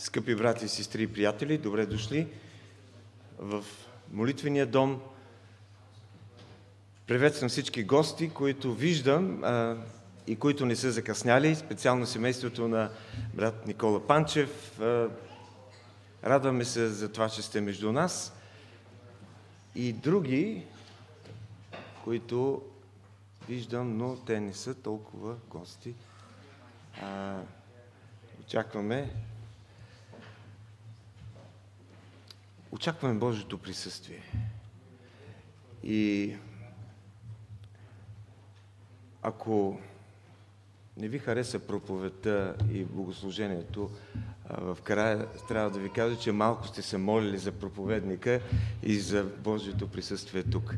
Скъпи брати, сестри и приятели, добре дошли в молитвения дом. Приветствам всички гости, които виждам а, и които не са закъсняли, специално семейството на брат Никола Панчев. А, радваме се за това, че сте между нас. И други, които виждам, но те не са толкова гости. А, очакваме очакваме Божието присъствие. И ако не ви хареса проповедта и богослужението, в края трябва да ви кажа, че малко сте се молили за проповедника и за Божието присъствие тук.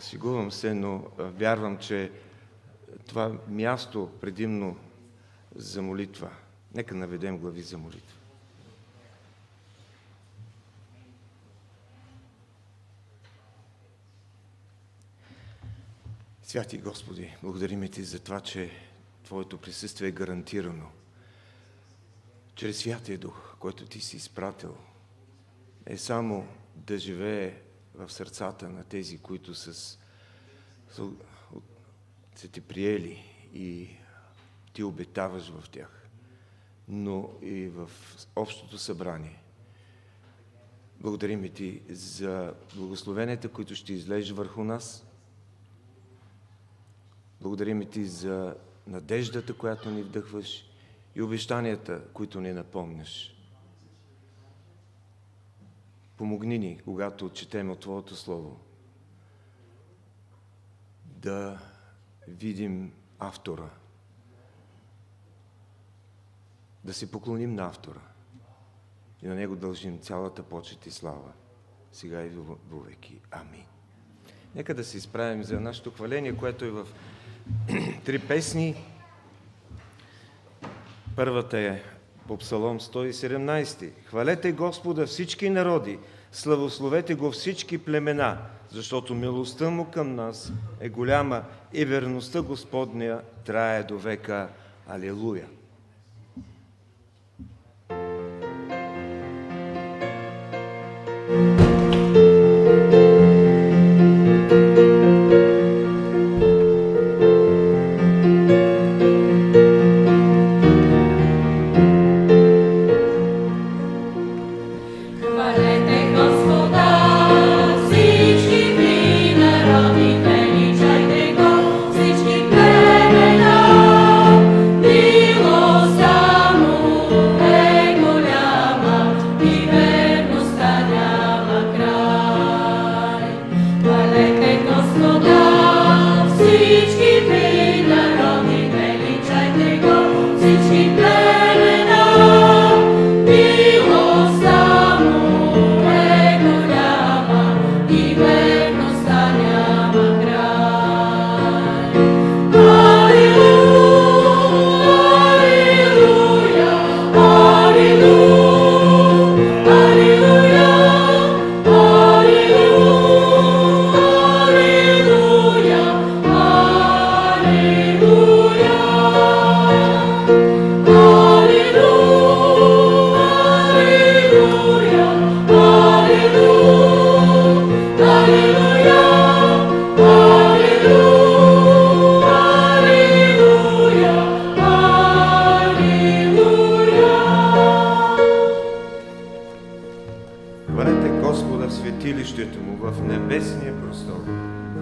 Сигувам се, но вярвам, че това място предимно за молитва. Нека наведем глави за молитва. Святи Господи, благодарим Ти за това, че Твоето присъствие е гарантирано. Чрез Святия Дух, който Ти си изпратил, е само да живее в сърцата на тези, които са, са Ти приели и Ти обетаваш в тях, но и в общото събрание. Благодарим Ти за благословенията, които ще излежи върху нас – Благодарим ти за надеждата, която ни вдъхваш и обещанията, които ни напомняш. Помогни ни, когато четем от Твоето Слово, да видим автора, да се поклоним на автора и на него дължим цялата почет и слава, сега и вовеки. Амин. Нека да се изправим за нашето хваление, което е в три песни. Първата е по Псалом 117. Хвалете Господа всички народи, славословете го всички племена, защото милостта му към нас е голяма и верността Господня трае до века. Алилуя!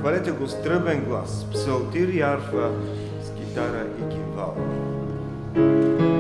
Хвалете го с тръбен глас, псалтир и арфа, с китара и кимвал. thank you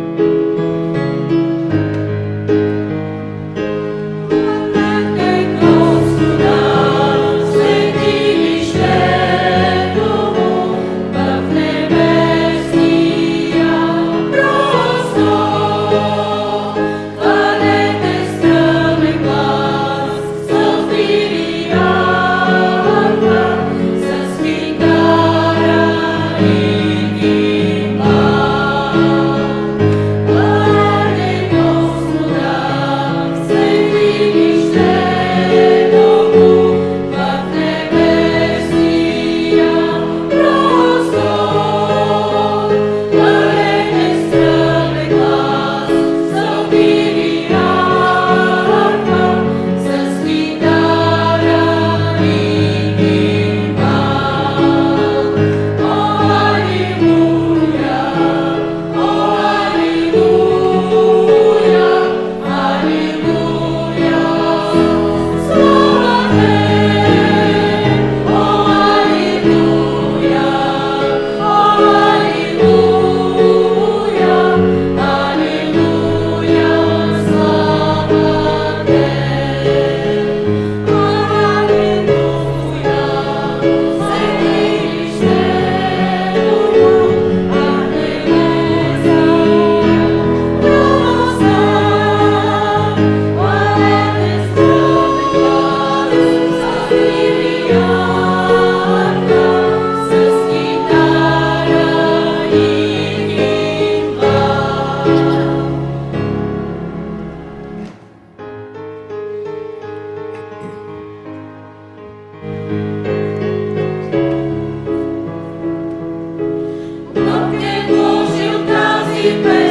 keep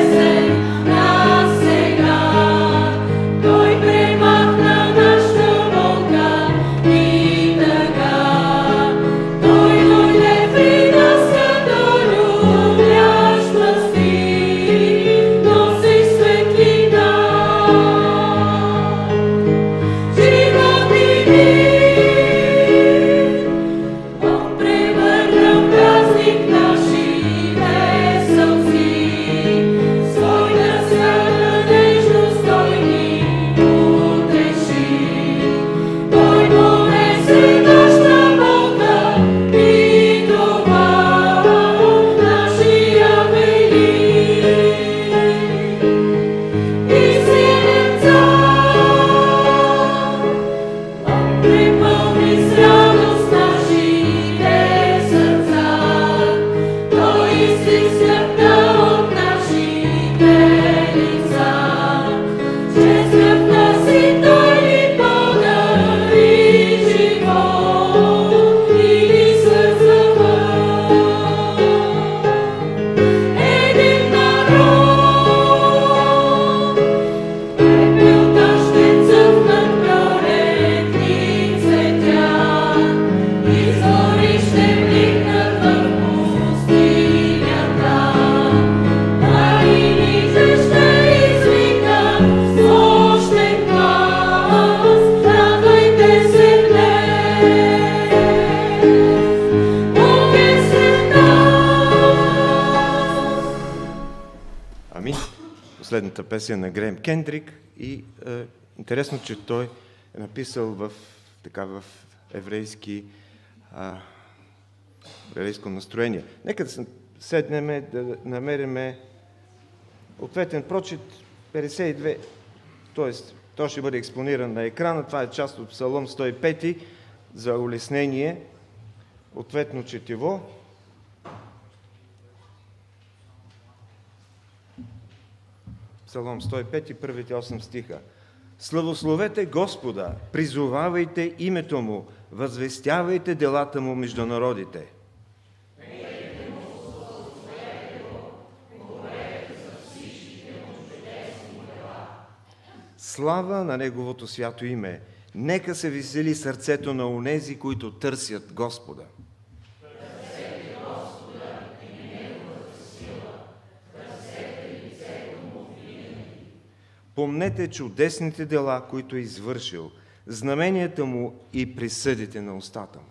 песен на Грем Кендрик и е, интересно, че той е написал в, така, в еврейски, а, еврейско настроение. Нека да седнем да намериме ответен прочит 52, т.е. той ще бъде експониран на екрана. Това е част от Псалом 105 за улеснение, ответно четиво. Псалом 105, първите 8 стиха. Славословете Господа, призовавайте името Му, възвестявайте делата Му между народите. Слава на Неговото свято име! Нека се весели сърцето на онези, които търсят Господа. Помнете чудесните дела, които е извършил, знаменията му и присъдите на устата му.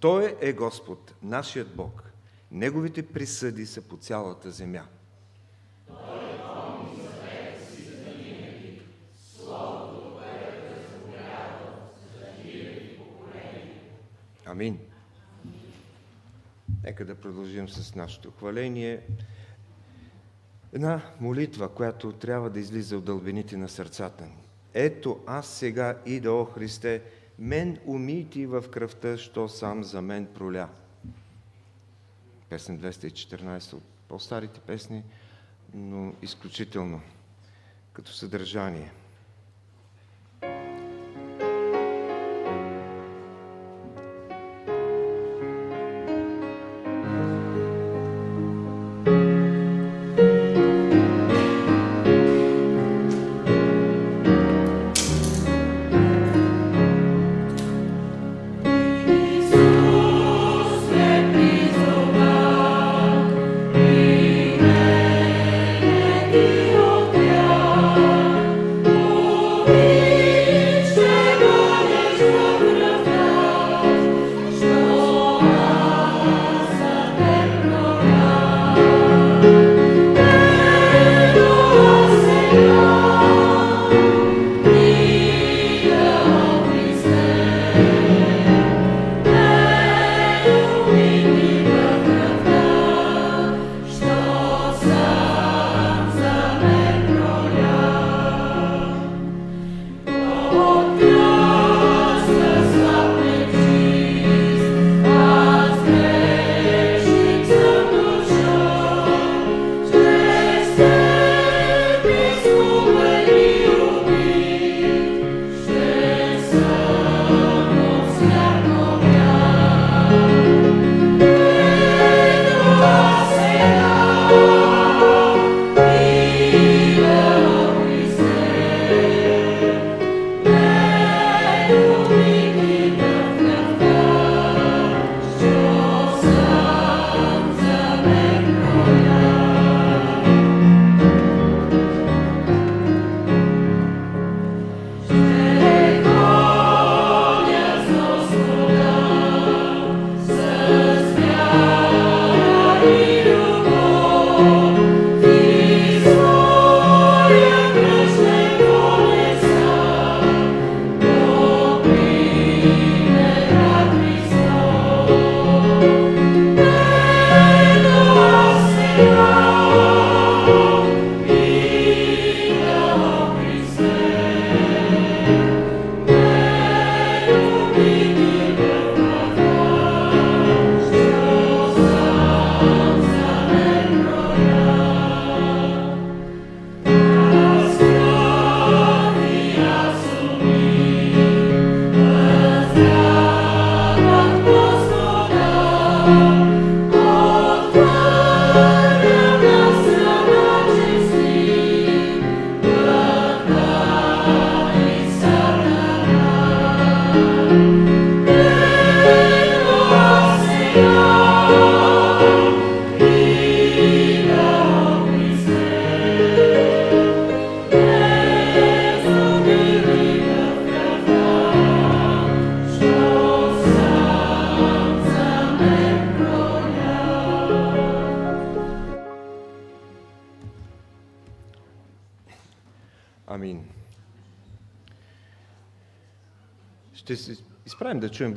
Той е Господ, нашият Бог. Неговите присъди са по цялата земя. Амин. Нека да продължим с нашето хваление. Една молитва, която трябва да излиза от дълбините на сърцата ни. Ето аз сега ида, о Христе, мен умити в кръвта, що сам за мен проля. Песен 214 от по-старите песни, но изключително като съдържание –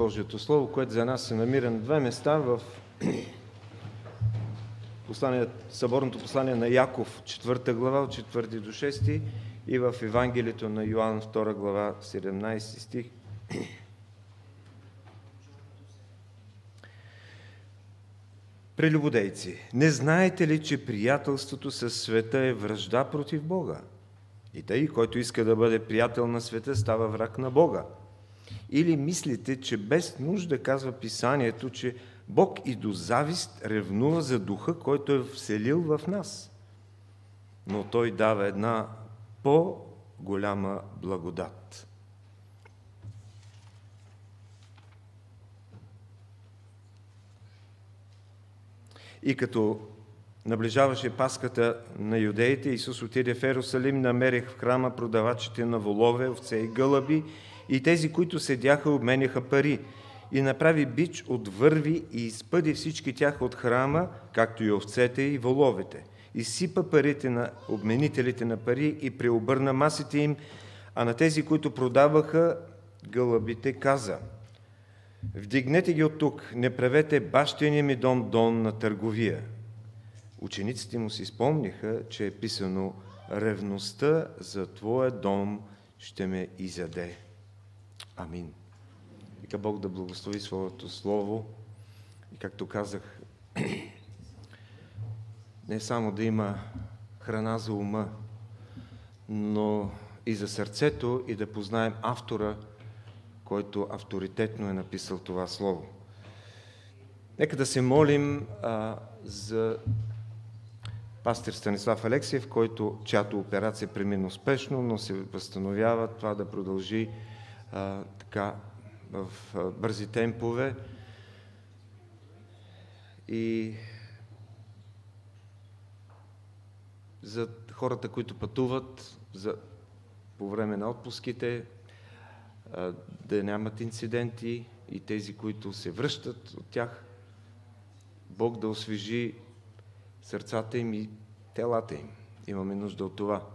Божието Слово, което за нас се намира на две места в послание, съборното послание на Яков, 4 глава, от 4 до 6 и в Евангелието на Йоанн, 2 глава, 17 стих. Прелюбодейци, не знаете ли, че приятелството с света е връжда против Бога? И тъй, който иска да бъде приятел на света, става враг на Бога. Или мислите, че без нужда казва Писанието, че Бог и до завист ревнува за духа, който е вселил в нас. Но Той дава една по-голяма благодат. И като наближаваше паската на юдеите, Исус отиде в Ерусалим, намерих в храма продавачите на волове, овце и гълъби и тези, които седяха, обменяха пари. И направи бич от върви и изпъди всички тях от храма, както и овцете и воловете. И сипа парите на обменителите на пари и преобърна масите им, а на тези, които продаваха гълъбите, каза – Вдигнете ги от тук, не правете бащиния ми дом дом на търговия. Учениците му си спомниха, че е писано Ревността за Твоя дом ще ме изяде. Амин. Нека Бог да благослови Своето Слово. И както казах, не само да има храна за ума, но и за сърцето и да познаем автора – който авторитетно е написал това слово. Нека да се молим а, за пастир Станислав Алексиев, който, чиято операция премина успешно, но се възстановява това да продължи а, така в а, бързи темпове. И за хората, които пътуват за, по време на отпуските, да нямат инциденти и тези, които се връщат от тях, Бог да освежи сърцата им и телата им. Имаме нужда от това.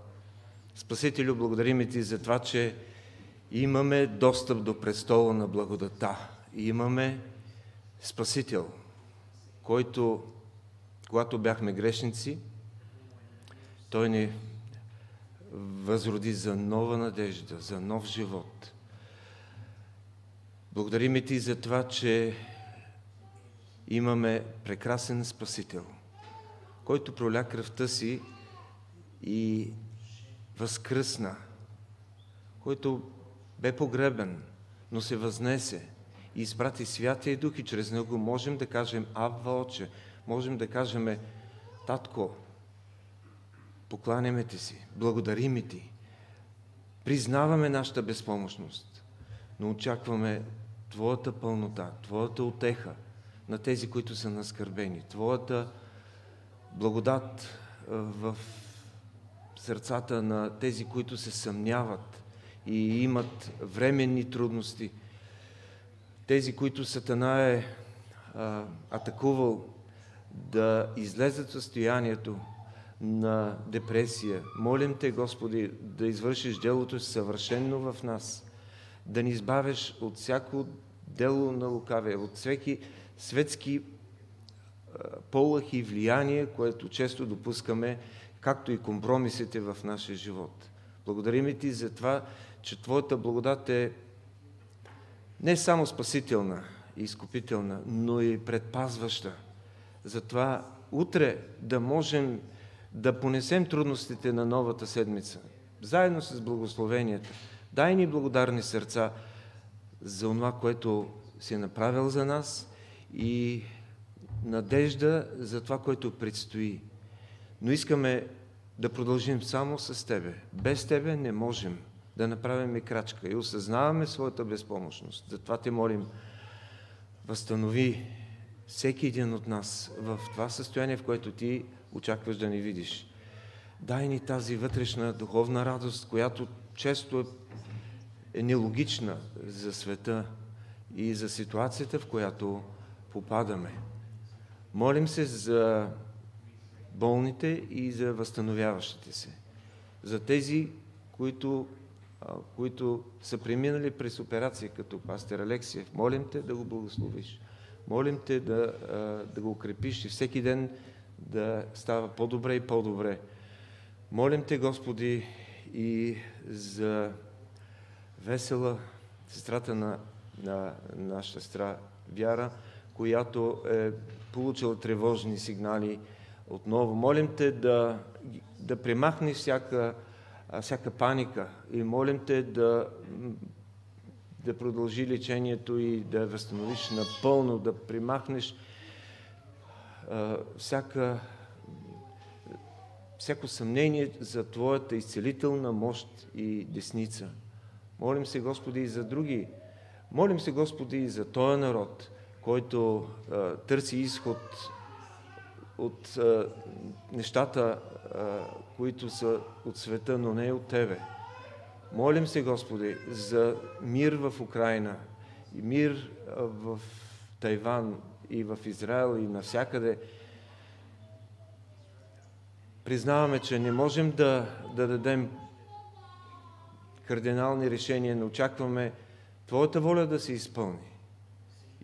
Спасителю, благодарим ти за това, че имаме достъп до престола на благодата. Имаме Спасител, който, когато бяхме грешници, Той ни възроди за нова надежда, за нов живот – Благодарим ти за това, че имаме прекрасен Спасител, който проля кръвта си и възкръсна, който бе погребен, но се възнесе. И изпрати Святия Дух и чрез Него можем да кажем Абва Отче, можем да кажем Татко, покланяме Ти си, благодарим Ти, признаваме нашата безпомощност, но очакваме Твоята пълнота, Твоята отеха на тези, които са наскърбени, Твоята благодат в сърцата на тези, които се съмняват и имат временни трудности, тези, които Сатана е а, атакувал да излезат състоянието на депресия. Молим Те, Господи, да извършиш делото съвършенно в нас, да ни избавиш от всяко дело на лукавия, от всеки светски полах и влияние, което често допускаме, както и компромисите в нашия живот. Благодарим ти за това, че Твоята благодат е не само спасителна и изкупителна, но и предпазваща. Затова утре да можем да понесем трудностите на новата седмица, заедно с благословенията. Дай ни благодарни сърца, за това, което си е направил за нас и надежда за това, което предстои. Но искаме да продължим само с Тебе. Без Тебе не можем да направим и крачка и осъзнаваме своята безпомощност. Затова те молим, възстанови всеки един от нас в това състояние, в което Ти очакваш да ни видиш. Дай ни тази вътрешна духовна радост, която често е е нелогична за света и за ситуацията, в която попадаме. Молим се за болните и за възстановяващите се. За тези, които, които са преминали през операция като пастер Алексиев. Молим те да го благословиш. Молим те да, да го укрепиш и всеки ден да става по-добре и по-добре. Молим те, Господи, и за весела сестрата на, на нашата сестра Вяра, която е получила тревожни сигнали отново. Молим те да, да премахне всяка, всяка паника и молим те да, да продължи лечението и да възстановиш напълно, да примахнеш всяка, всяко съмнение за Твоята изцелителна мощ и десница. Молим се, Господи, и за други. Молим се, Господи, и за този народ, който а, търси изход от а, нещата, а, които са от света, но не от Тебе. Молим се, Господи, за мир в Украина мир в Тайван и в Израел и навсякъде. Признаваме, че не можем да, да дадем кардинални решения, но очакваме Твоята воля да се изпълни.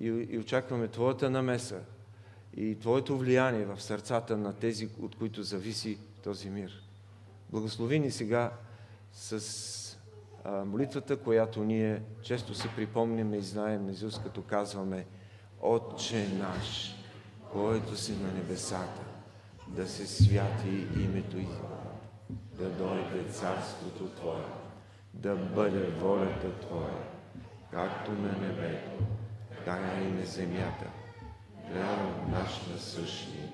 И, и очакваме Твоята намеса и Твоето влияние в сърцата на тези, от които зависи този мир. Благослови ни сега с а, молитвата, която ние често се припомняме и знаем на Исус, като казваме Отче наш, който си на небесата, да се святи името и да дойде царството Твое, да бъде волята Твоя, както на небето, така и на земята. Хляба наш насъщни,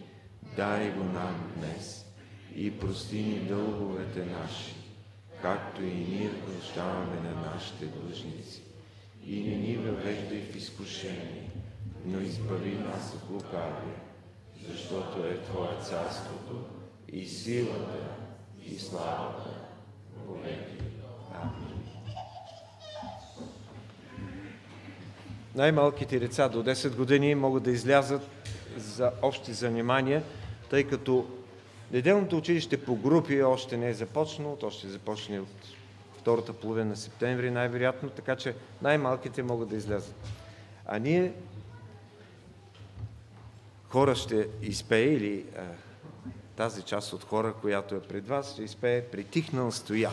дай го нам днес и прости ни дълговете наши, както и ние прощаваме на нашите длъжници. И не ни въвеждай в изкушение, но избави нас от лукавия, защото е Твое царството и силата и славата веки. Амин. Най-малките деца до 10 години могат да излязат за общи занимания, тъй като неделното училище по групи още не е започнало, то ще започне от втората половина на септември най-вероятно, така че най-малките могат да излязат. А ние хора ще изпее или а, тази част от хора, която е пред вас, ще изпее притихнал стоя.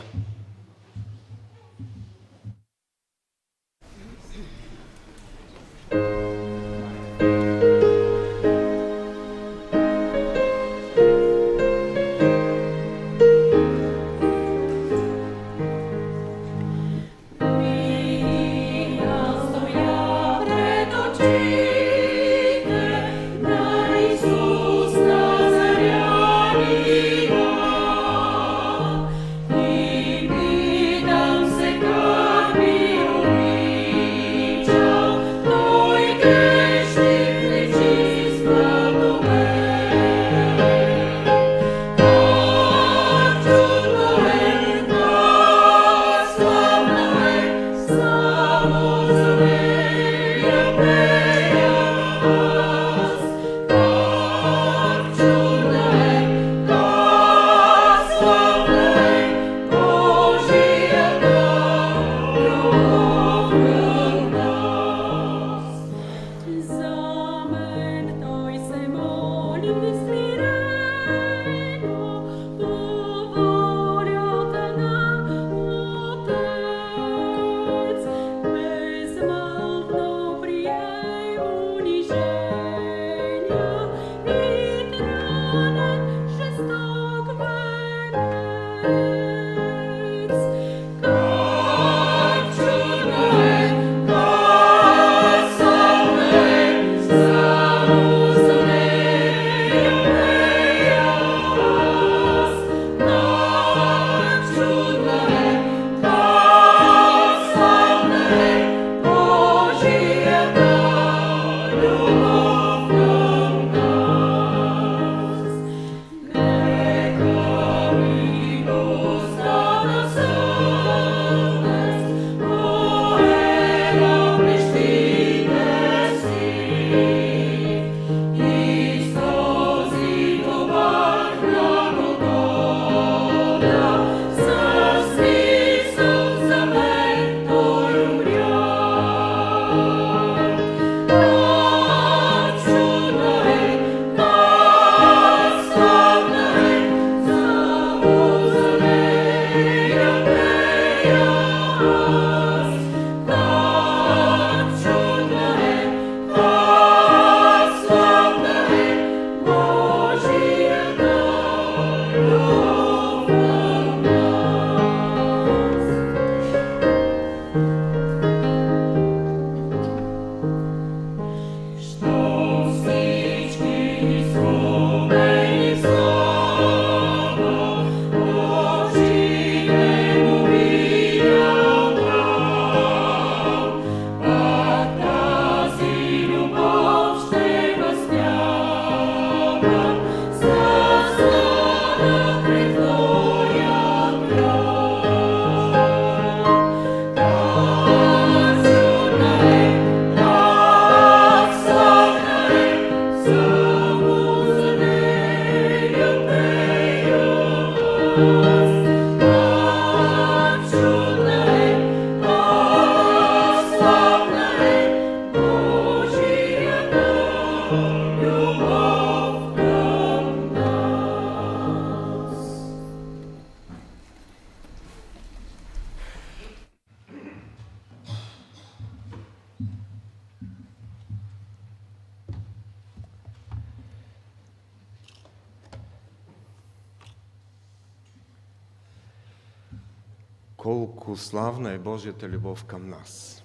Колко славна е Божията любов към нас.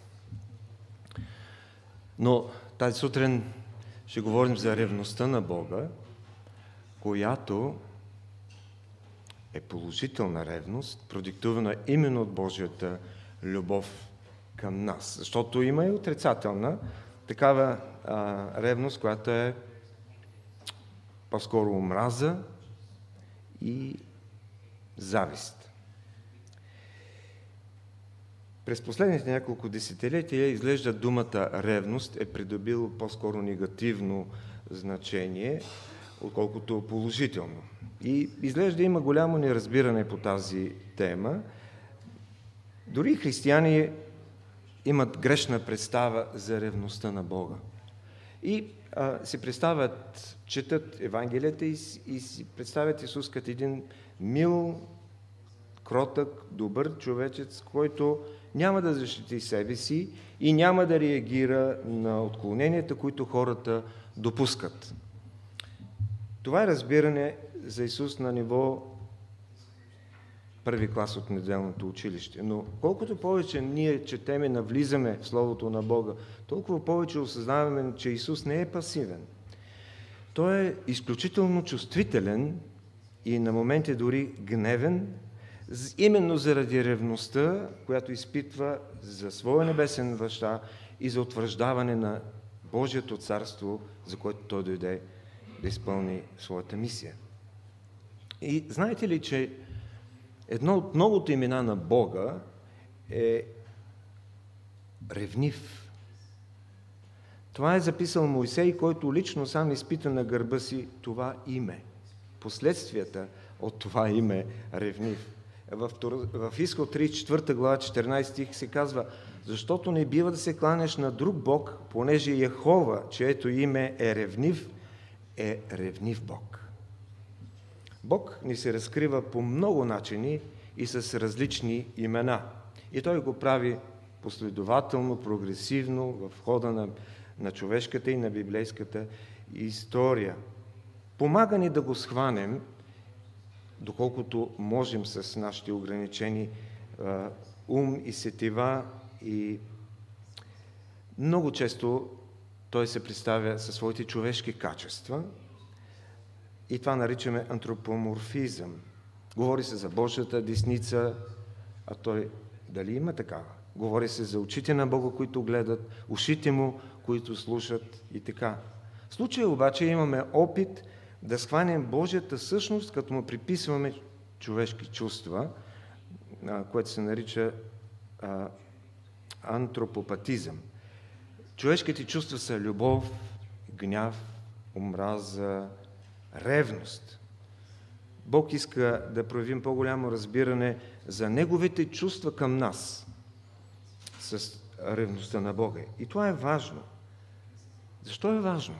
Но тази сутрин ще говорим за ревността на Бога, която е положителна ревност, продиктувана именно от Божията любов към нас. Защото има и отрицателна такава а, ревност, която е по-скоро омраза и завист. През последните няколко десетилетия изглежда думата ревност е придобило по-скоро негативно значение, отколкото положително. И изглежда има голямо неразбиране по тази тема. Дори християни имат грешна представа за ревността на Бога. И а, си представят, четат Евангелията и, и си представят Исус като един мил, кротък, добър човечец, който няма да защити себе си и няма да реагира на отклоненията, които хората допускат. Това е разбиране за Исус на ниво първи клас от неделното училище. Но колкото повече ние четеме навлизаме в Словото на Бога, толкова повече осъзнаваме, че Исус не е пасивен. Той е изключително чувствителен и на моменти дори гневен, именно заради ревността, която изпитва за своя небесен баща и за утвърждаване на Божието царство, за което той дойде да изпълни своята мисия. И знаете ли, че едно от многото имена на Бога е ревнив. Това е записал Моисей, който лично сам изпита на гърба си това име. Последствията от това име ревнив. В, в Изход 3, 4 глава, 14 стих се казва защото не бива да се кланяш на друг Бог, понеже Яхова, чието име е ревнив, е ревнив Бог. Бог ни се разкрива по много начини и с различни имена. И Той го прави последователно, прогресивно в хода на, на човешката и на библейската история. Помага ни да го схванем, доколкото можем с нашите ограничени ум и сетива и много често той се представя със своите човешки качества и това наричаме антропоморфизъм. Говори се за Божията десница, а той дали има такава? Говори се за очите на Бога, които гледат, ушите му, които слушат и така. В случая обаче имаме опит да схванем Божията същност, като му приписваме човешки чувства, което се нарича антропопатизъм. Човешките чувства са любов, гняв, омраза, ревност. Бог иска да проявим по-голямо разбиране за Неговите чувства към нас с ревността на Бога. И това е важно. Защо е важно?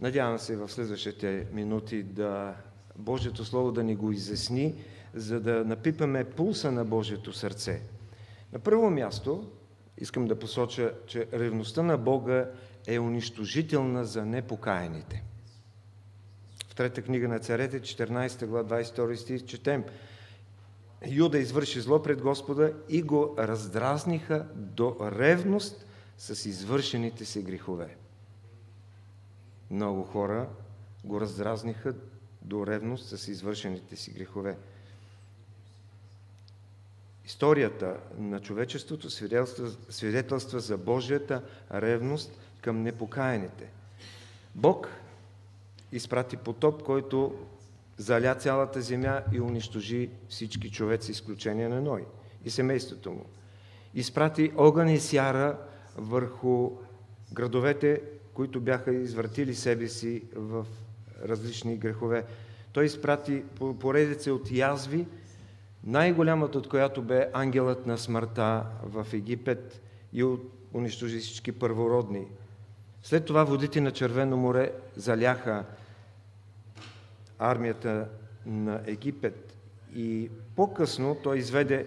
Надявам се в следващите минути да Божието Слово да ни го изясни, за да напипаме пулса на Божието сърце. На първо място, искам да посоча, че ревността на Бога е унищожителна за непокаяните. В трета книга на царете, 14 глава, 22 стих, четем Юда извърши зло пред Господа и го раздразниха до ревност с извършените си грехове. Много хора го раздразниха до ревност с извършените си грехове. Историята на човечеството свидетелства, свидетелства за Божията ревност към непокаяните. Бог изпрати потоп, който заля цялата земя и унищожи всички човеци, изключение на Ной и семейството му. Изпрати огън и сяра върху градовете, които бяха извъртили себе си в различни грехове. Той изпрати поредица от язви, най-голямата от която бе ангелът на смъртта в Египет и унищожи всички първородни. След това водите на Червено море заляха армията на Египет и по-късно той изведе,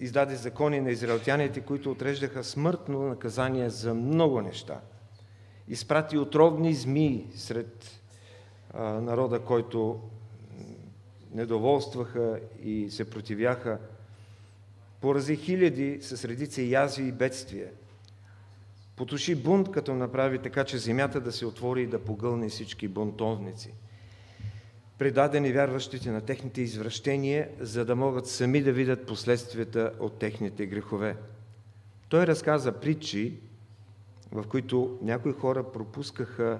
издаде закони на израелтяните, които отреждаха смъртно наказание за много неща. Изпрати отровни змии сред а, народа, който недоволстваха и се противяха. порази хиляди с редица язви и бедствия. Потуши бунт, като направи така, че земята да се отвори и да погълне всички бунтовници. Предадени вярващите на техните извращения, за да могат сами да видят последствията от техните грехове. Той разказа притчи, в които някои хора пропускаха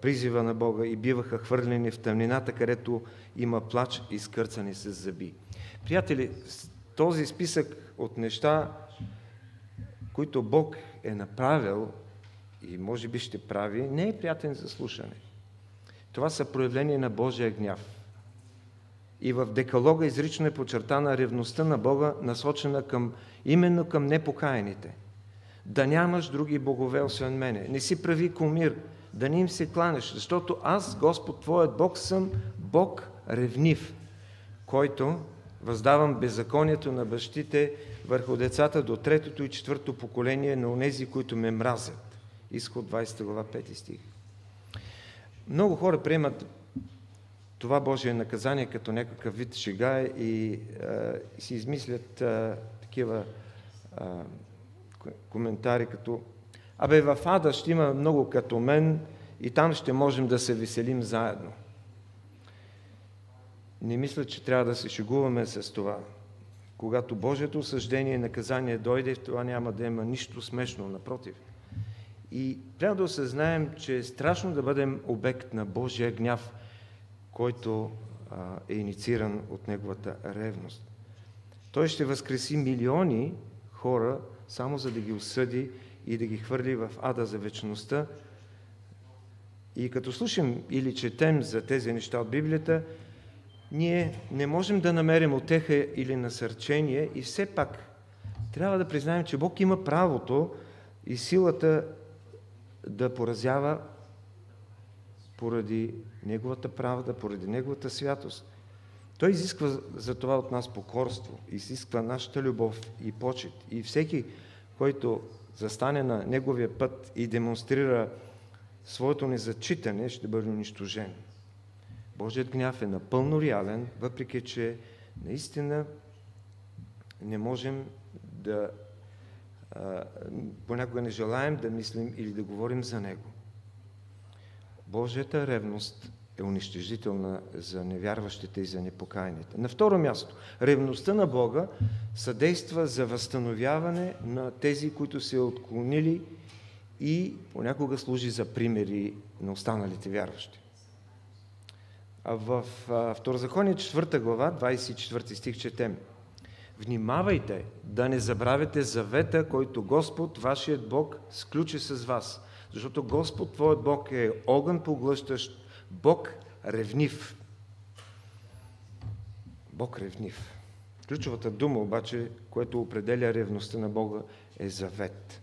призива на Бога и биваха хвърлени в тъмнината, където има плач и скърцани с зъби. Приятели, този списък от неща, които Бог е направил и може би ще прави, не е приятен за слушане. Това са проявления на Божия гняв. И в Декалога изрично е подчертана ревността на Бога, насочена към, именно към непокаяните. Да нямаш други богове, освен мене. Не си прави комир, да не им се кланеш, защото аз, Господ Твоят Бог, съм Бог ревнив, който въздавам беззаконието на бащите върху децата до третото и четвърто поколение на онези, които ме мразят. Изход 20 глава 5 стих. Много хора приемат това Божие наказание като някакъв вид шега и, а, си измислят а, такива а, коментари като Абе, в ада ще има много като мен и там ще можем да се веселим заедно. Не мисля, че трябва да се шегуваме с това. Когато Божието осъждение и наказание дойде, в това няма да има нищо смешно, напротив. И трябва да осъзнаем, че е страшно да бъдем обект на Божия гняв, който а, е иницииран от Неговата ревност. Той ще възкреси милиони хора, само за да ги осъди и да ги хвърли в ада за вечността. И като слушам или четем за тези неща от Библията, ние не можем да намерим отеха или насърчение и все пак трябва да признаем, че Бог има правото и силата да поразява поради Неговата правда, поради Неговата святост. Той изисква за това от нас покорство, изисква нашата любов и почет. И всеки, който застане на Неговия път и демонстрира своето незачитане, ще бъде унищожен. Божият гняв е напълно реален, въпреки че наистина не можем да понякога не желаем да мислим или да говорим за него. Божията ревност е унищожителна за невярващите и за непокаяните. На второ място, ревността на Бога съдейства за възстановяване на тези, които се отклонили и понякога служи за примери на останалите вярващи. В Второзаконие 4 глава, 24 стих четем. Внимавайте да не забравяте завета, който Господ, вашият Бог, сключи с вас. Защото Господ, твоят Бог е огън поглъщащ, Бог ревнив. Бог ревнив. Ключовата дума обаче, което определя ревността на Бога, е завет.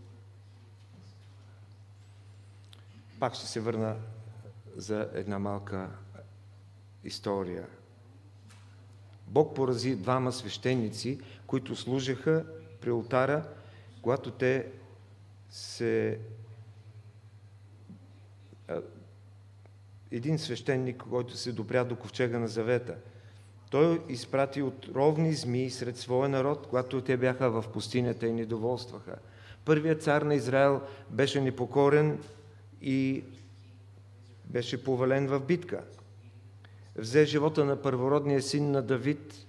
Пак ще се върна за една малка история. Бог порази двама свещеници, които служеха при алтара, когато те се... Един свещеник, който се допря до ковчега на завета, той изпрати отровни змии сред своя народ, когато те бяха в пустинята и недоволстваха. Първият цар на Израел беше непокорен и беше повален в битка взе живота на първородния син на Давид,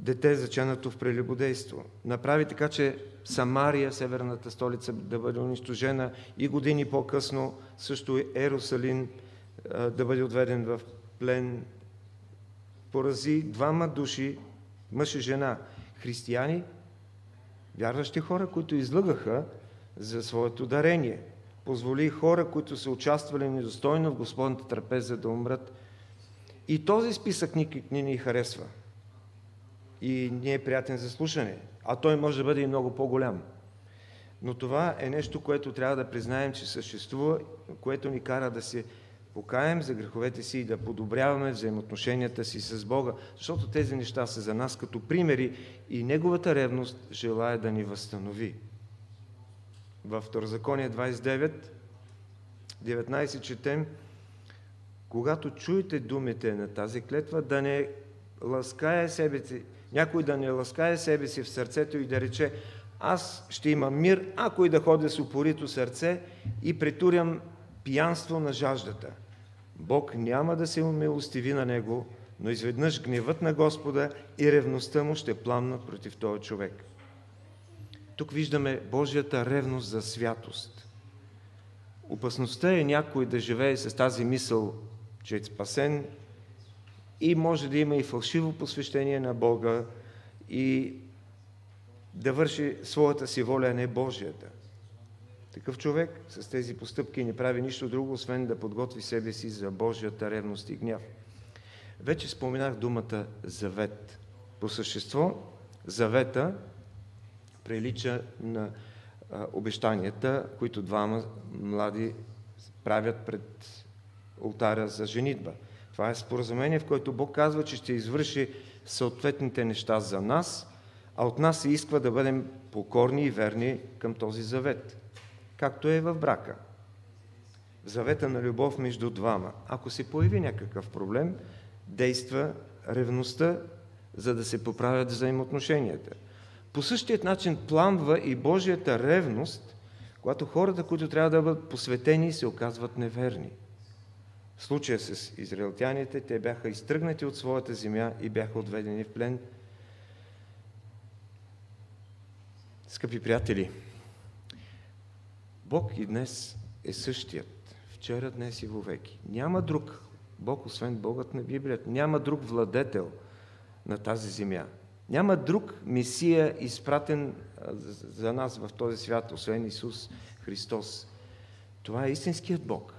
дете заченато в прелюбодейство. Направи така, че Самария, северната столица, да бъде унищожена и години по-късно също Ерусалим да бъде отведен в плен. Порази двама души, мъж и жена, християни, вярващи хора, които излъгаха за своето дарение. Позволи хора, които са участвали недостойно в Господната трапеза да умрат и този списък ни, ни, ни харесва. И не е приятен за слушане. А той може да бъде и много по-голям. Но това е нещо, което трябва да признаем, че съществува, което ни кара да се покаем за греховете си и да подобряваме взаимоотношенията си с Бога, защото тези неща са за нас като примери и Неговата ревност желая да ни възстанови. Във Второзаконие 29, 19 четем, когато чуете думите на тази клетва, да не ласкае себе си, Някой да не ласкае себе си в сърцето и да рече, аз ще имам мир, ако и да ходя с упорито сърце и претурям пиянство на жаждата. Бог няма да се умилостиви на него, но изведнъж гневът на Господа и ревността му ще пламнат против този човек. Тук виждаме Божията ревност за святост. Опасността е някой да живее с тази мисъл, че е спасен и може да има и фалшиво посвещение на Бога и да върши своята си воля, а не Божията. Такъв човек с тези постъпки не прави нищо друго, освен да подготви себе си за Божията ревност и гняв. Вече споменах думата завет. По същество, завета прилича на обещанията, които двама млади правят пред ултаря за женитба. Това е споразумение, в което Бог казва, че ще извърши съответните неща за нас, а от нас се изисква да бъдем покорни и верни към този завет, както е в брака. Завета на любов между двама. Ако се появи някакъв проблем, действа ревността, за да се поправят взаимоотношенията. По същият начин пламва и Божията ревност, когато хората, които трябва да бъдат посветени, се оказват неверни. В случая с израелтяните, те бяха изтръгнати от своята земя и бяха отведени в плен. Скъпи приятели, Бог и днес е същият. Вчера, днес и вовеки. Няма друг Бог, освен Богът на Библията. Няма друг владетел на тази земя. Няма друг Месия, изпратен за нас в този свят, освен Исус Христос. Това е истинският Бог.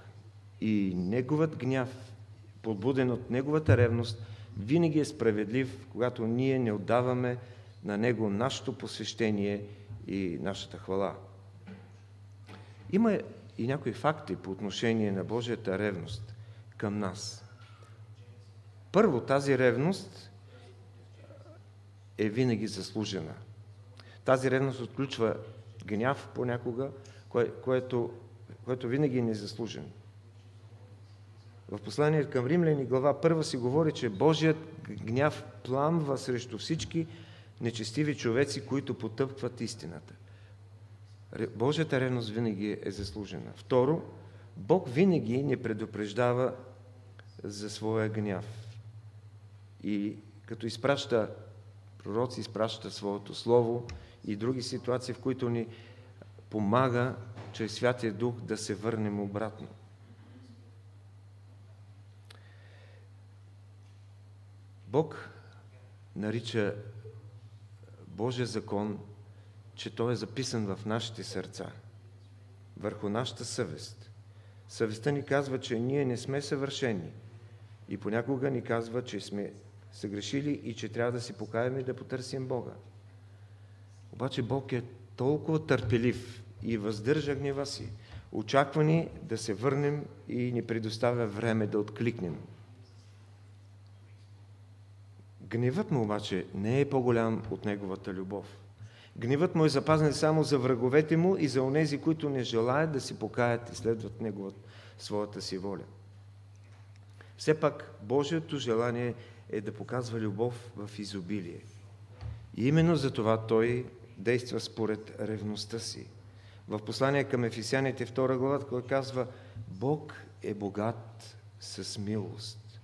И Неговът гняв, подбуден от Неговата ревност, винаги е справедлив, когато ние не отдаваме на Него нашето посвещение и нашата хвала. Има и някои факти по отношение на Божията ревност към нас. Първо, тази ревност е винаги заслужена. Тази ревност отключва гняв понякога, кое, което, което винаги е незаслужен. В посланието към римляни глава първа си говори, че Божият гняв пламва срещу всички нечестиви човеци, които потъпват истината. Божията ревност винаги е заслужена. Второ, Бог винаги ни предупреждава за своя гняв. И като изпраща пророци, изпраща своето слово и други ситуации, в които ни помага чрез Святия Дух да се върнем обратно. Бог нарича Божия закон, че Той е записан в нашите сърца, върху нашата съвест. Съвестта ни казва, че ние не сме съвършени и понякога ни казва, че сме съгрешили и че трябва да си покаем и да потърсим Бога. Обаче Бог е толкова търпелив и въздържа гнева си. Очаква ни да се върнем и ни предоставя време да откликнем. Гневът му обаче не е по-голям от неговата любов. Гневът му е запазен само за враговете му и за онези, които не желаят да си покаят и следват неговата, своята си воля. Все пак Божието желание е да показва любов в изобилие. И именно за това той действа според ревността си. В послание към Ефисяните 2 глава, кой казва Бог е богат с милост.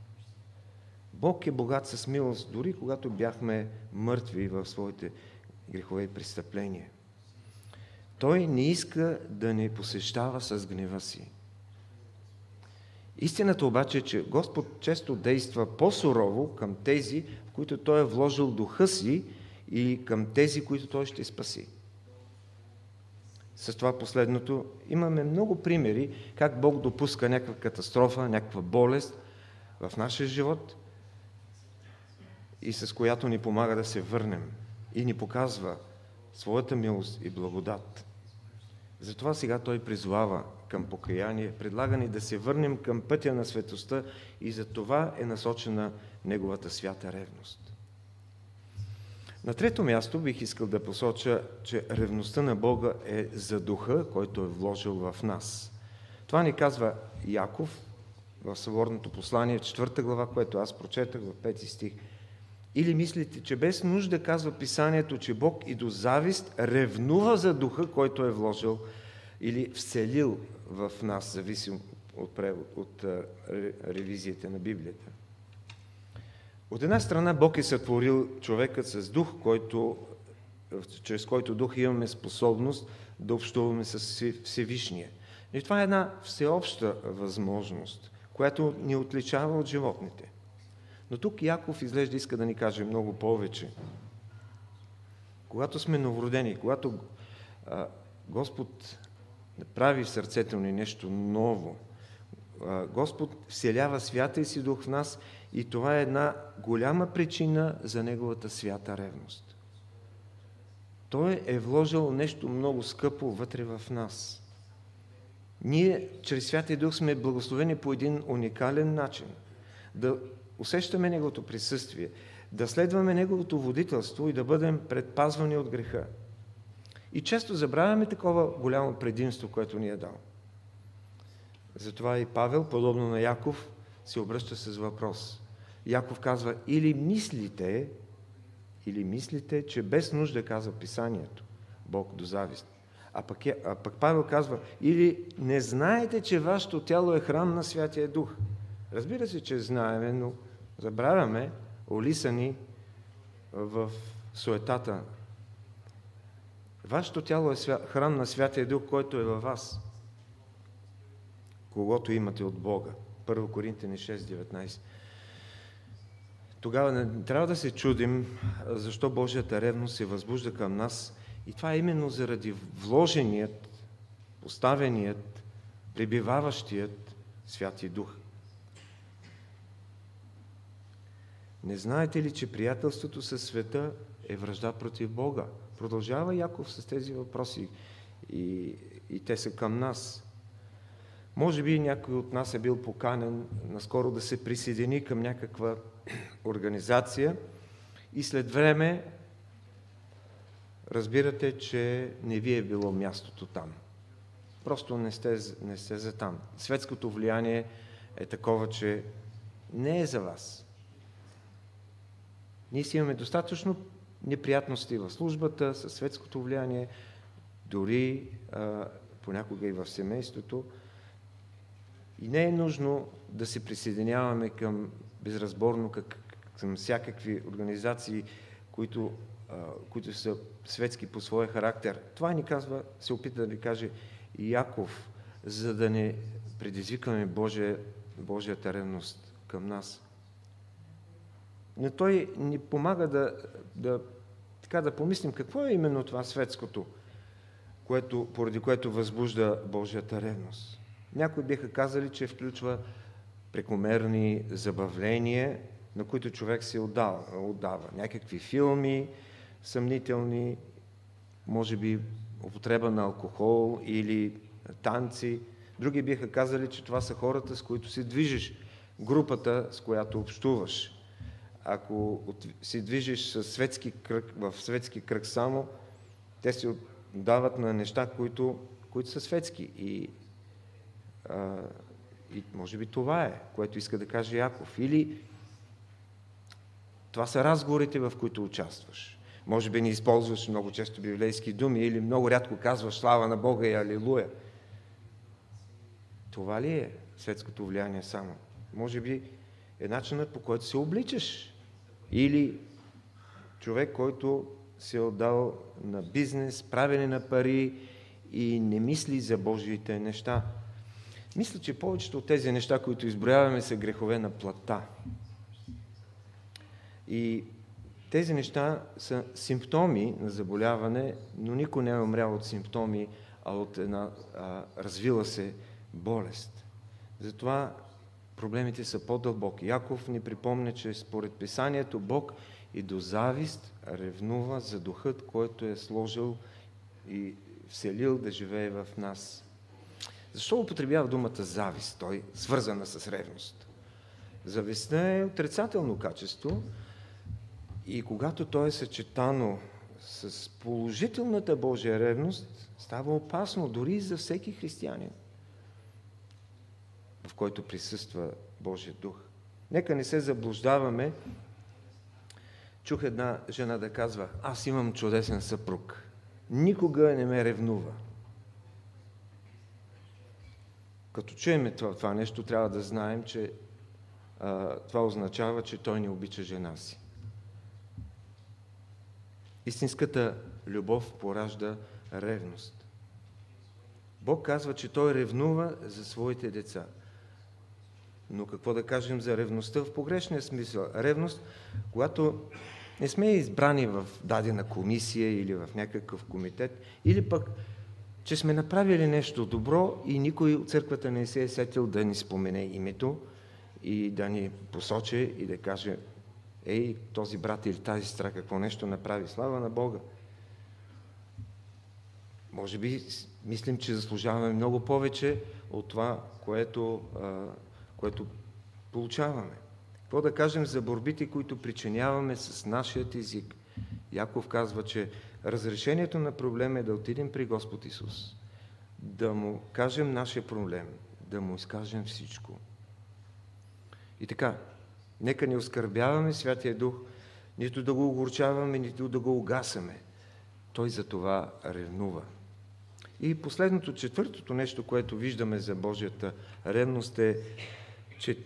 Бог е богат с милост, дори когато бяхме мъртви в своите грехове и престъпления. Той не иска да ни посещава с гнева си. Истината обаче е, че Господ често действа по-сурово към тези, в които Той е вложил духа си и към тези, които Той ще спаси. С това последното имаме много примери как Бог допуска някаква катастрофа, някаква болест в нашия живот и с която ни помага да се върнем и ни показва своята милост и благодат. Затова сега Той призвава към покаяние, предлага ни да се върнем към пътя на светостта и за това е насочена Неговата свята ревност. На трето място бих искал да посоча, че ревността на Бога е за духа, който е вложил в нас. Това ни казва Яков в Съборното послание, четвърта глава, което аз прочетах в пети стих. Или мислите, че без нужда казва писанието, че Бог и до завист ревнува за духа, който е вложил или вселил в нас, зависим от, превод, от ревизията на Библията. От една страна Бог е сътворил човекът с дух, който, чрез който дух имаме способност да общуваме с Всевишния. И това е една всеобща възможност, която ни отличава от животните. Но тук Яков изглежда иска да ни каже много повече. Когато сме новородени, когато а, Господ прави в сърцето ни нещо ново, а, Господ вселява свята и си дух в нас и това е една голяма причина за Неговата свята ревност. Той е вложил нещо много скъпо вътре в нас. Ние чрез Святия Дух сме благословени по един уникален начин. Да усещаме Неговото присъствие, да следваме Неговото водителство и да бъдем предпазвани от греха. И често забравяме такова голямо предимство, което ни е дал. Затова и Павел, подобно на Яков, се обръща с въпрос. Яков казва, или мислите, или мислите, че без нужда казва писанието, Бог до завист. А пък, е, а пък Павел казва, или не знаете, че вашето тяло е храм на Святия Дух. Разбира се, че знаеме, но забравяме, олисани в суетата. Вашето тяло е храм на Святия Дух, който е във вас, когато имате от Бога. 1 Коринтияни 6.19 тогава не трябва да се чудим защо Божията ревност се възбужда към нас. И това е именно заради вложеният, поставеният, пребиваващият Святи Дух. Не знаете ли, че приятелството със света е връжда против Бога? Продължава Яков с тези въпроси и, и те са към нас. Може би някой от нас е бил поканен наскоро да се присъедини към някаква организация и след време разбирате, че не ви е било мястото там. Просто не сте, не сте за там. Светското влияние е такова, че не е за вас. Ние си имаме достатъчно неприятности в службата, със светското влияние, дори а, понякога и в семейството. И не е нужно да се присъединяваме към безразборно как, към всякакви организации, които, а, които са светски по своя характер. Това ни казва, се опита да ви каже Яков, за да не предизвикаме Божия, Божията ревност към нас. Но той ни помага да, да, така да помислим какво е именно това светското, което, поради което възбужда Божията ревност. Някои биха казали, че включва прекомерни забавления, на които човек се отдава. отдава. Някакви филми, съмнителни, може би употреба на алкохол или танци. Други биха казали, че това са хората, с които се движиш, групата, с която общуваш. Ако се движиш със светски кръг, в светски кръг само, те се отдават на неща, които, които са светски. И а, и може би това е, което иска да каже Яков. Или това са разговорите, в които участваш. Може би не използваш много често библейски думи или много рядко казваш слава на Бога и алилуя. Това ли е светското влияние само? Може би е начинът по който се обличаш. Или човек, който се е отдал на бизнес, правене на пари и не мисли за Божиите неща. Мисля, че повечето от тези неща, които изброяваме, са грехове на плата. И тези неща са симптоми на заболяване, но никой не е умрял от симптоми, а от една а, развила се болест. Затова проблемите са по-дълбоки. Яков ни припомня, че според писанието Бог и до завист ревнува за духът, който е сложил и вселил да живее в нас. Защо употребява думата завист? Той свързана с ревност. Завистта е отрицателно качество и когато то е съчетано с положителната Божия ревност, става опасно дори за всеки християнин, който присъства Божия дух. Нека не се заблуждаваме, чух една жена да казва, аз имам чудесен съпруг. Никога не ме ревнува. Като чуеме това, това нещо, трябва да знаем, че а, това означава, че той не обича жена си. Истинската любов поражда ревност. Бог казва, че Той ревнува за своите деца. Но какво да кажем за ревността в погрешния смисъл? Ревност, когато не сме избрани в дадена комисия или в някакъв комитет, или пък, че сме направили нещо добро и никой от църквата не се е сетил да ни спомене името и да ни посочи и да каже, ей, този брат или тази сестра какво нещо направи. Слава на Бога! Може би мислим, че заслужаваме много повече от това, което, което получаваме. Какво да кажем за борбите, които причиняваме с нашият език? Яков казва, че разрешението на проблема е да отидем при Господ Исус, да му кажем нашия проблем, да му изкажем всичко. И така, нека не оскърбяваме Святия Дух, нито да го огорчаваме, нито да го угасаме. Той за това ревнува. И последното, четвъртото нещо, което виждаме за Божията ревност е, че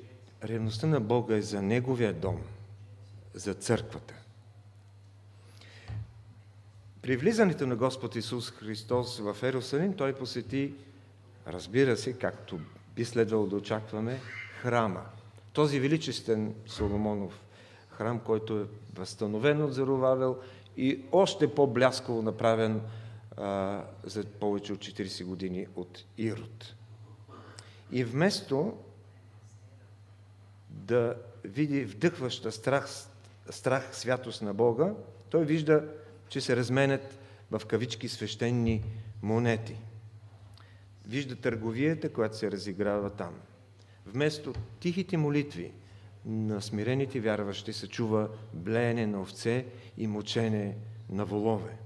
ревността на Бога е за Неговия дом, за църквата. При влизането на Господ Исус Христос в Ерусалим, Той посети, разбира се, както би следвало да очакваме, храма. Този величествен Соломонов храм, който е възстановен от Зарувавел и още по-блясково направен а, за повече от 40 години от Ирод. И вместо да види вдъхваща страх, страх святост на Бога, той вижда, че се разменят в кавички свещени монети. Вижда търговията, която се разиграва там. Вместо тихите молитви на смирените вярващи се чува блеене на овце и мочене на волове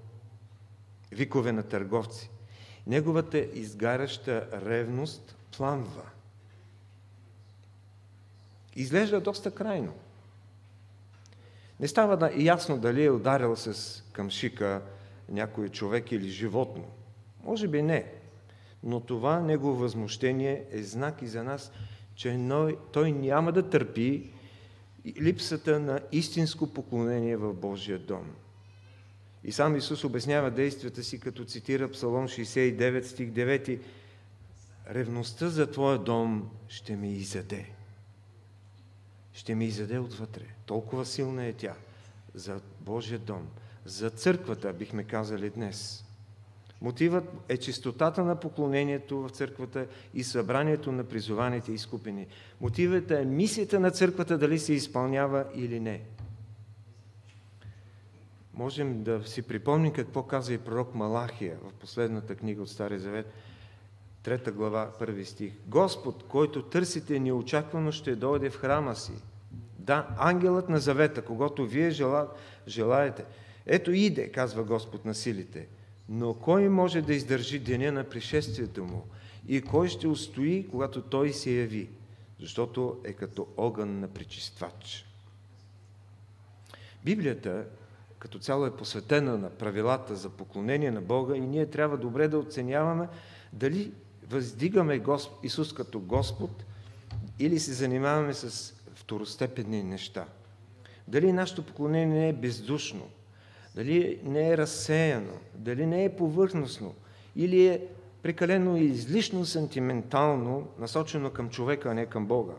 викове на търговци. Неговата изгаряща ревност пламва. Изглежда доста крайно. Не става ясно дали е ударил с къмшика някой човек или животно. Може би не. Но това негово възмущение е знак и за нас, че той няма да търпи липсата на истинско поклонение в Божия дом. И сам Исус обяснява действията си, като цитира Псалом 69, стих 9. Ревността за Твоя дом ще ме изяде. Ще ме изяде отвътре. Толкова силна е тя за Божия дом, за църквата, бихме казали днес. Мотивът е чистотата на поклонението в църквата и събранието на призованите изкупени. Мотивът е мисията на църквата дали се изпълнява или не – можем да си припомним какво каза и пророк Малахия в последната книга от Стария Завет, трета глава, първи стих. Господ, който търсите неочаквано, ще дойде в храма си. Да, ангелът на завета, когато вие жела, желаете. Ето иде, казва Господ на силите. Но кой може да издържи деня на пришествието му? И кой ще устои, когато той се яви? Защото е като огън на пречиствач. Библията като цяло е посветена на правилата за поклонение на Бога и ние трябва добре да оценяваме дали въздигаме Исус като Господ или се занимаваме с второстепенни неща. Дали нашето поклонение не е бездушно, дали не е разсеяно, дали не е повърхностно или е прекалено и излишно сентиментално, насочено към човека, а не към Бога.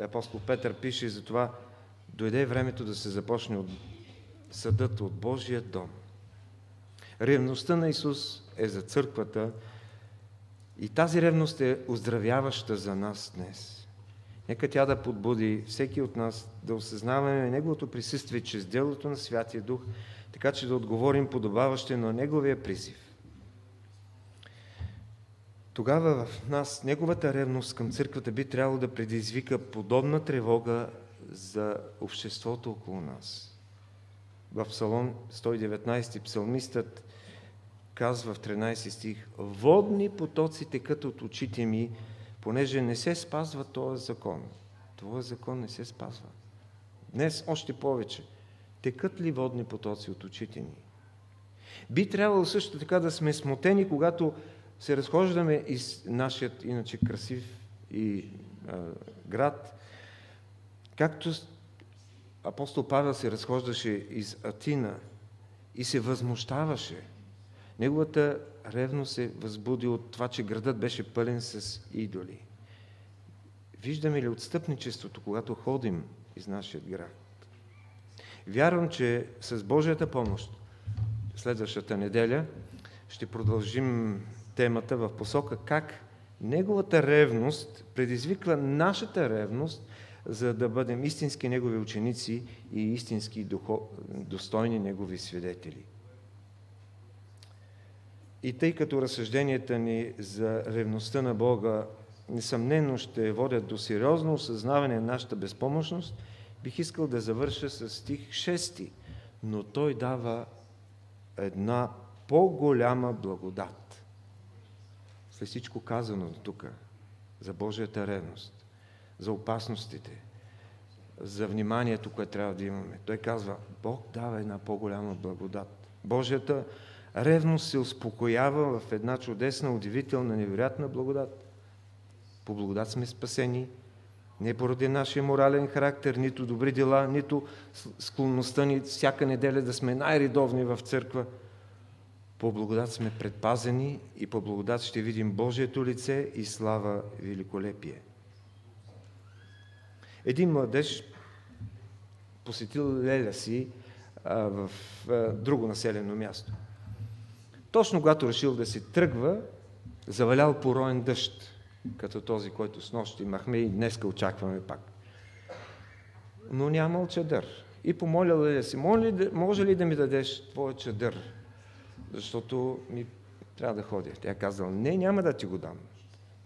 Апостол Петър пише за това, дойде времето да се започне от съдът от Божия дом. Ревността на Исус е за църквата и тази ревност е оздравяваща за нас днес. Нека тя да подбуди всеки от нас да осъзнаваме Неговото присъствие чрез делото на Святия Дух, така че да отговорим подобаваще на Неговия призив. Тогава в нас Неговата ревност към църквата би трябвало да предизвика подобна тревога за обществото около нас в Псалом 119 псалмистът казва в 13 стих Водни потоци текат от очите ми, понеже не се спазва този закон. Това закон не се спазва. Днес още повече. Текат ли водни потоци от очите ни? Би трябвало също така да сме смотени, когато се разхождаме из нашият иначе красив и а, град, както апостол Павел се разхождаше из Атина и се възмущаваше. Неговата ревност се възбуди от това, че градът беше пълен с идоли. Виждаме ли отстъпничеството, когато ходим из нашия град? Вярвам, че с Божията помощ следващата неделя ще продължим темата в посока как неговата ревност предизвиква нашата ревност, за да бъдем истински негови ученици и истински достойни негови свидетели. И тъй като разсъжденията ни за ревността на Бога несъмнено ще водят до сериозно осъзнаване на нашата безпомощност, бих искал да завърша с стих 6. Но той дава една по-голяма благодат. След всичко казано тук, за Божията ревност, за опасностите, за вниманието, което трябва да имаме. Той казва, Бог дава една по-голяма благодат. Божията ревност се успокоява в една чудесна, удивителна, невероятна благодат. По благодат сме спасени, не поради нашия морален характер, нито добри дела, нито склонността ни всяка неделя да сме най-редовни в църква. По благодат сме предпазени и по благодат ще видим Божието лице и слава великолепие. Един младеж посетил леля си а, в а, друго населено място. Точно когато решил да се тръгва, завалял пороен дъжд като този, който с нощ имахме и днеска очакваме пак. Но нямал чадър. И помолял да си, може, може ли да ми дадеш твоя чадър? Защото ми трябва да ходя. Тя казала, не, няма да ти го дам.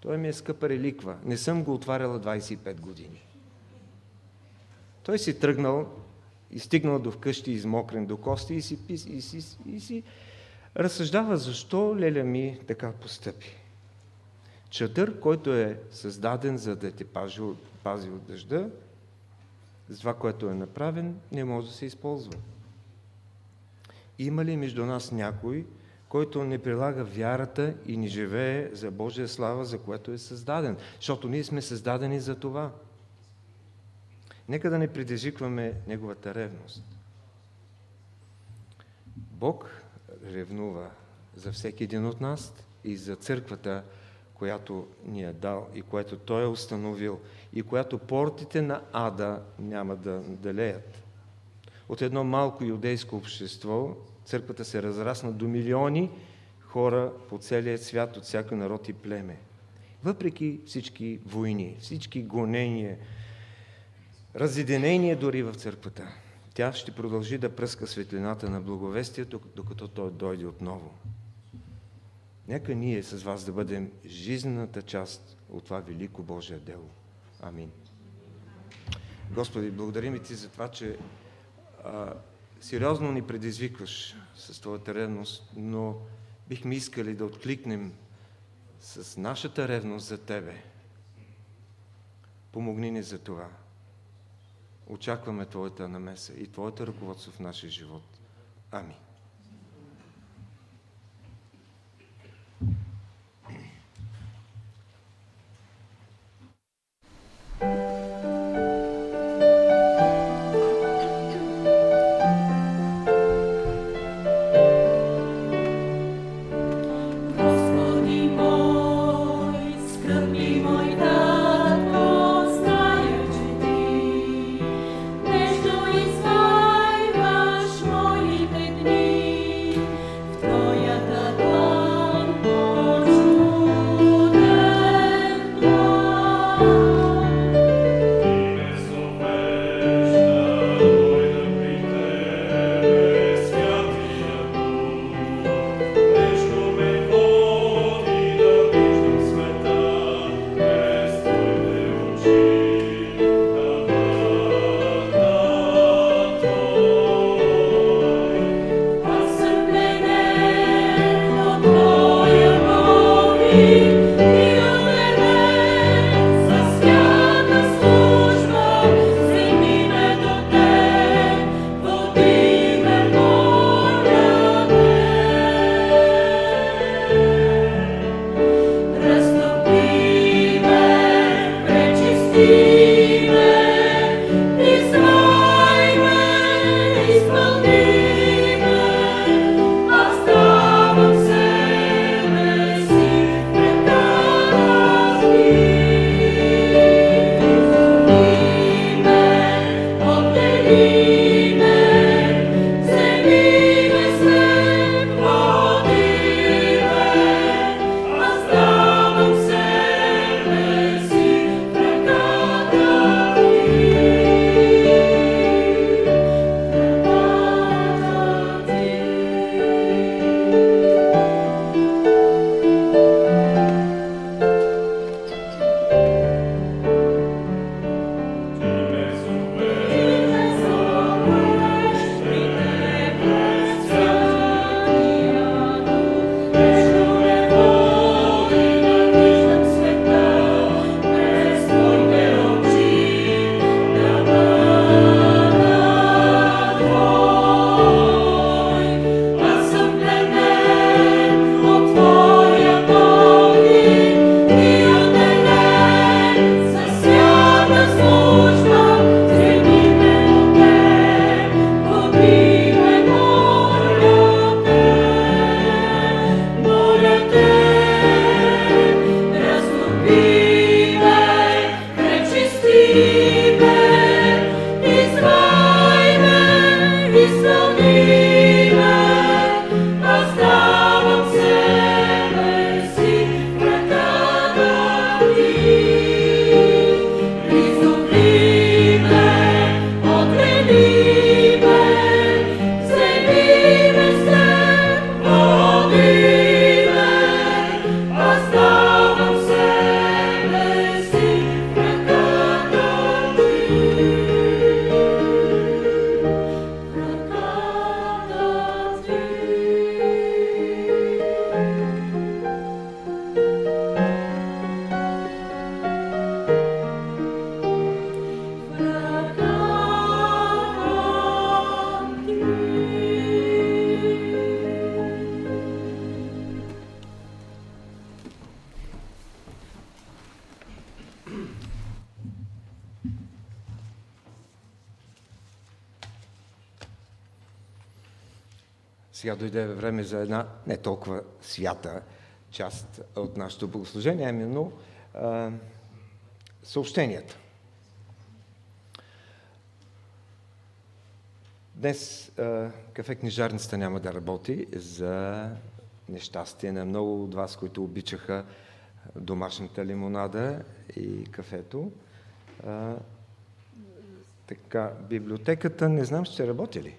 Той ми е скъпа реликва. Не съм го отваряла 25 години. Той си тръгнал и стигнал до вкъщи измокрен до кости и си, и си, и си, и си разсъждава защо леля ми така постъпи. Чадър, който е създаден за да те пази, пази от дъжда, за това, което е направен, не може да се използва. Има ли между нас някой, който не прилага вярата и не живее за Божия слава, за което е създаден? Защото ние сме създадени за това. Нека да не предизвикваме Неговата ревност. Бог ревнува за всеки един от нас и за църквата, която ни е дал и което Той е установил и която портите на ада няма да делеят. От едно малко юдейско общество църквата се разрасна до милиони хора по целия свят, от всяка народ и племе. Въпреки всички войни, всички гонения, разединение дори в църквата, тя ще продължи да пръска светлината на благовестието, докато той дойде отново. Нека ние с вас да бъдем жизнената част от това велико Божие дело. Амин. Господи, благодарим Ти за това, че а, сериозно ни предизвикваш с Твоята ревност, но бихме искали да откликнем с нашата ревност за Тебе. Помогни ни за това. Очакваме Твоята намеса и Твоята ръководство в нашия живот. Амин. Сега дойде време за една не толкова свята част от нашето богослужение, именно а, съобщенията. Днес а, кафе книжарницата няма да работи за нещастие на много от вас, които обичаха домашната лимонада и кафето. А, така, библиотеката не знам ще работи ли.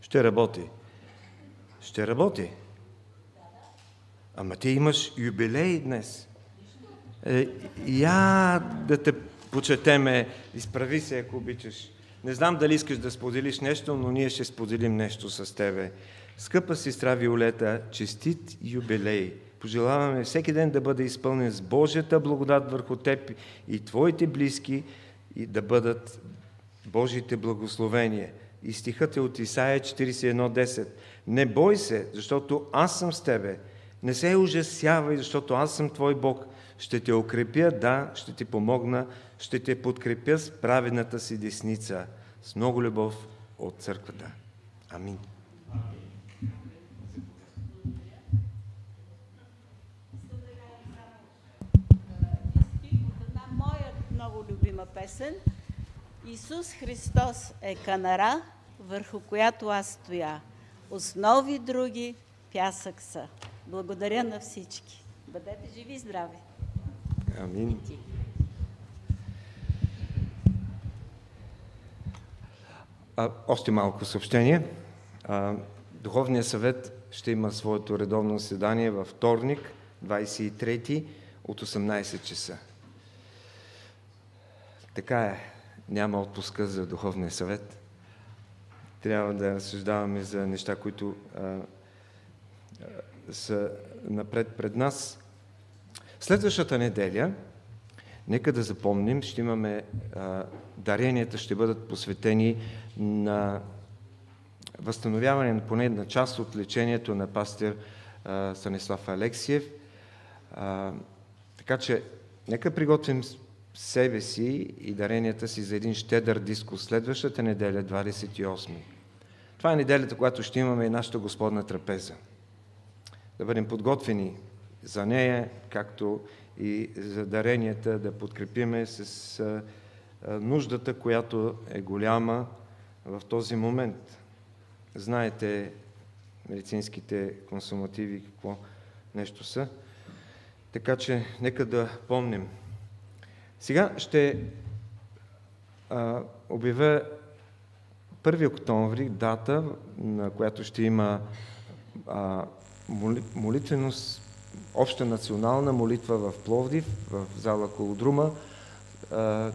Ще работи. Ще работи. Ама ти имаш юбилей днес. Е, я да те почетеме, изправи се, ако обичаш. Не знам дали искаш да споделиш нещо, но ние ще споделим нещо с тебе. Скъпа сестра Виолета, честит юбилей! Пожелаваме всеки ден да бъде изпълнен с Божията благодат върху теб и твоите близки и да бъдат Божите благословения. И стихът е от Исаия 41.10. Не бой се, защото аз съм с тебе. Не се ужасявай, защото аз съм твой Бог. Ще те укрепя, да, ще ти помогна, ще те подкрепя с праведната си десница, с много любов от църквата. Амин. песен. Исус Христос е канара, върху която аз стоя. Основи други пясък са. Благодаря на всички. Бъдете живи и здрави. Амин. А, още малко съобщение. А, Духовният съвет ще има своето редовно заседание във вторник, 23 от 18 часа. Така е. Няма отпуска за Духовния съвет. Трябва да разсъждаваме за неща, които а, са напред пред нас. Следващата неделя, нека да запомним, ще имаме, а, даренията ще бъдат посветени на възстановяване на поне на част от лечението на пастир а, Станислав Алексиев. А, така че, нека приготвим себе си и даренията си за един щедър диско следващата неделя, 28. Това е неделята, когато ще имаме и нашата Господна трапеза. Да бъдем подготвени за нея, както и за даренията, да подкрепиме с нуждата, която е голяма в този момент. Знаете медицинските консумативи какво нещо са. Така че нека да помним сега ще а, обявя 1 октомври, дата, на която ще има а, молитвеност, обща национална молитва в Пловдив, в зала Колодрума. А,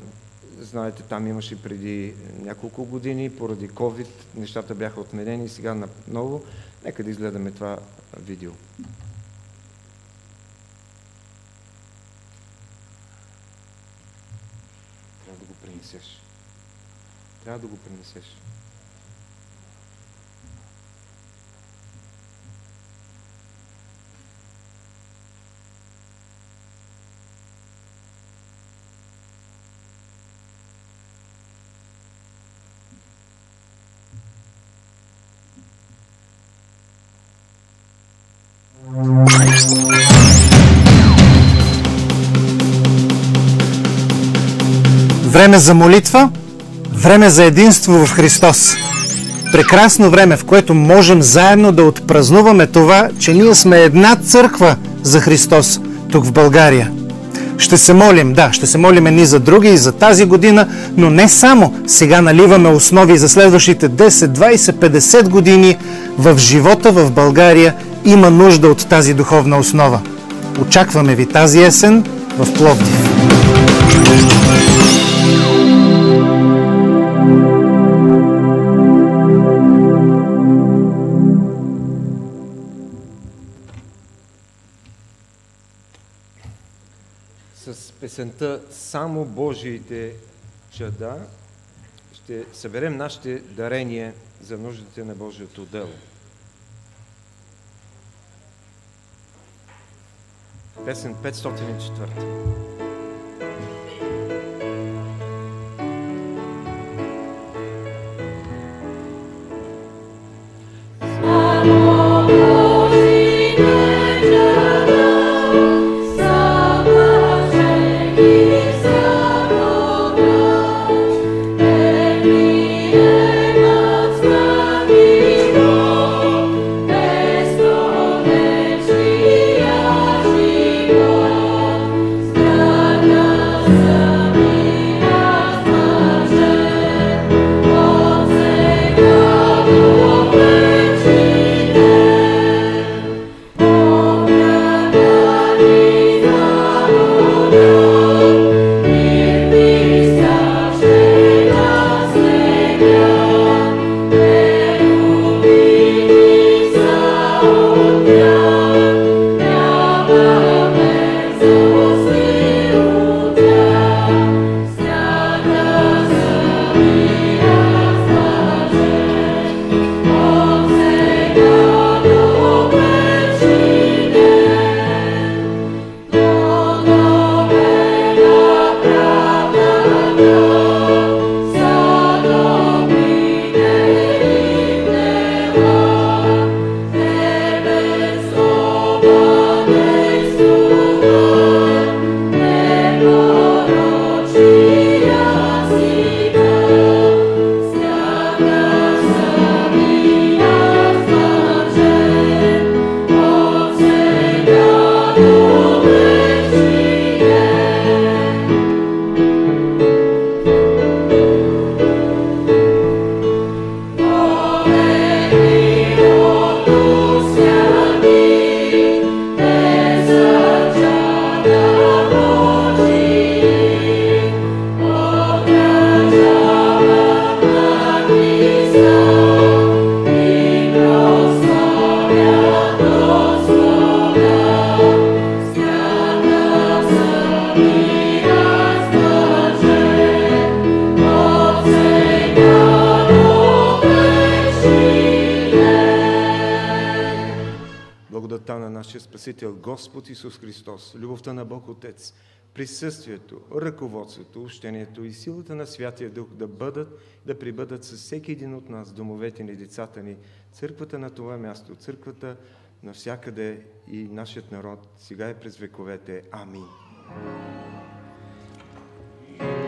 знаете, там имаше преди няколко години, поради COVID, нещата бяха отменени, сега наново. Нека да изгледаме това видео. принесеш. Трябва да го принесеш. Време за молитва, време за единство в Христос. Прекрасно време, в което можем заедно да отпразнуваме това, че ние сме една църква за Христос тук в България. Ще се молим, да, ще се молим ни за други и за тази година, но не само. Сега наливаме основи за следващите 10, 20, 50 години в живота в България има нужда от тази духовна основа. Очакваме ви тази есен в Пловдив. Песента Само Божиите чада ще съберем нашите дарения за нуждите на Божието дело. Песен 504. Бог Отец, присъствието, ръководството, общението и силата на Святия Дух да бъдат, да прибъдат с всеки един от нас, домовете ни, децата ни, църквата на това място, църквата навсякъде и нашият народ, сега и през вековете. Амин. Vive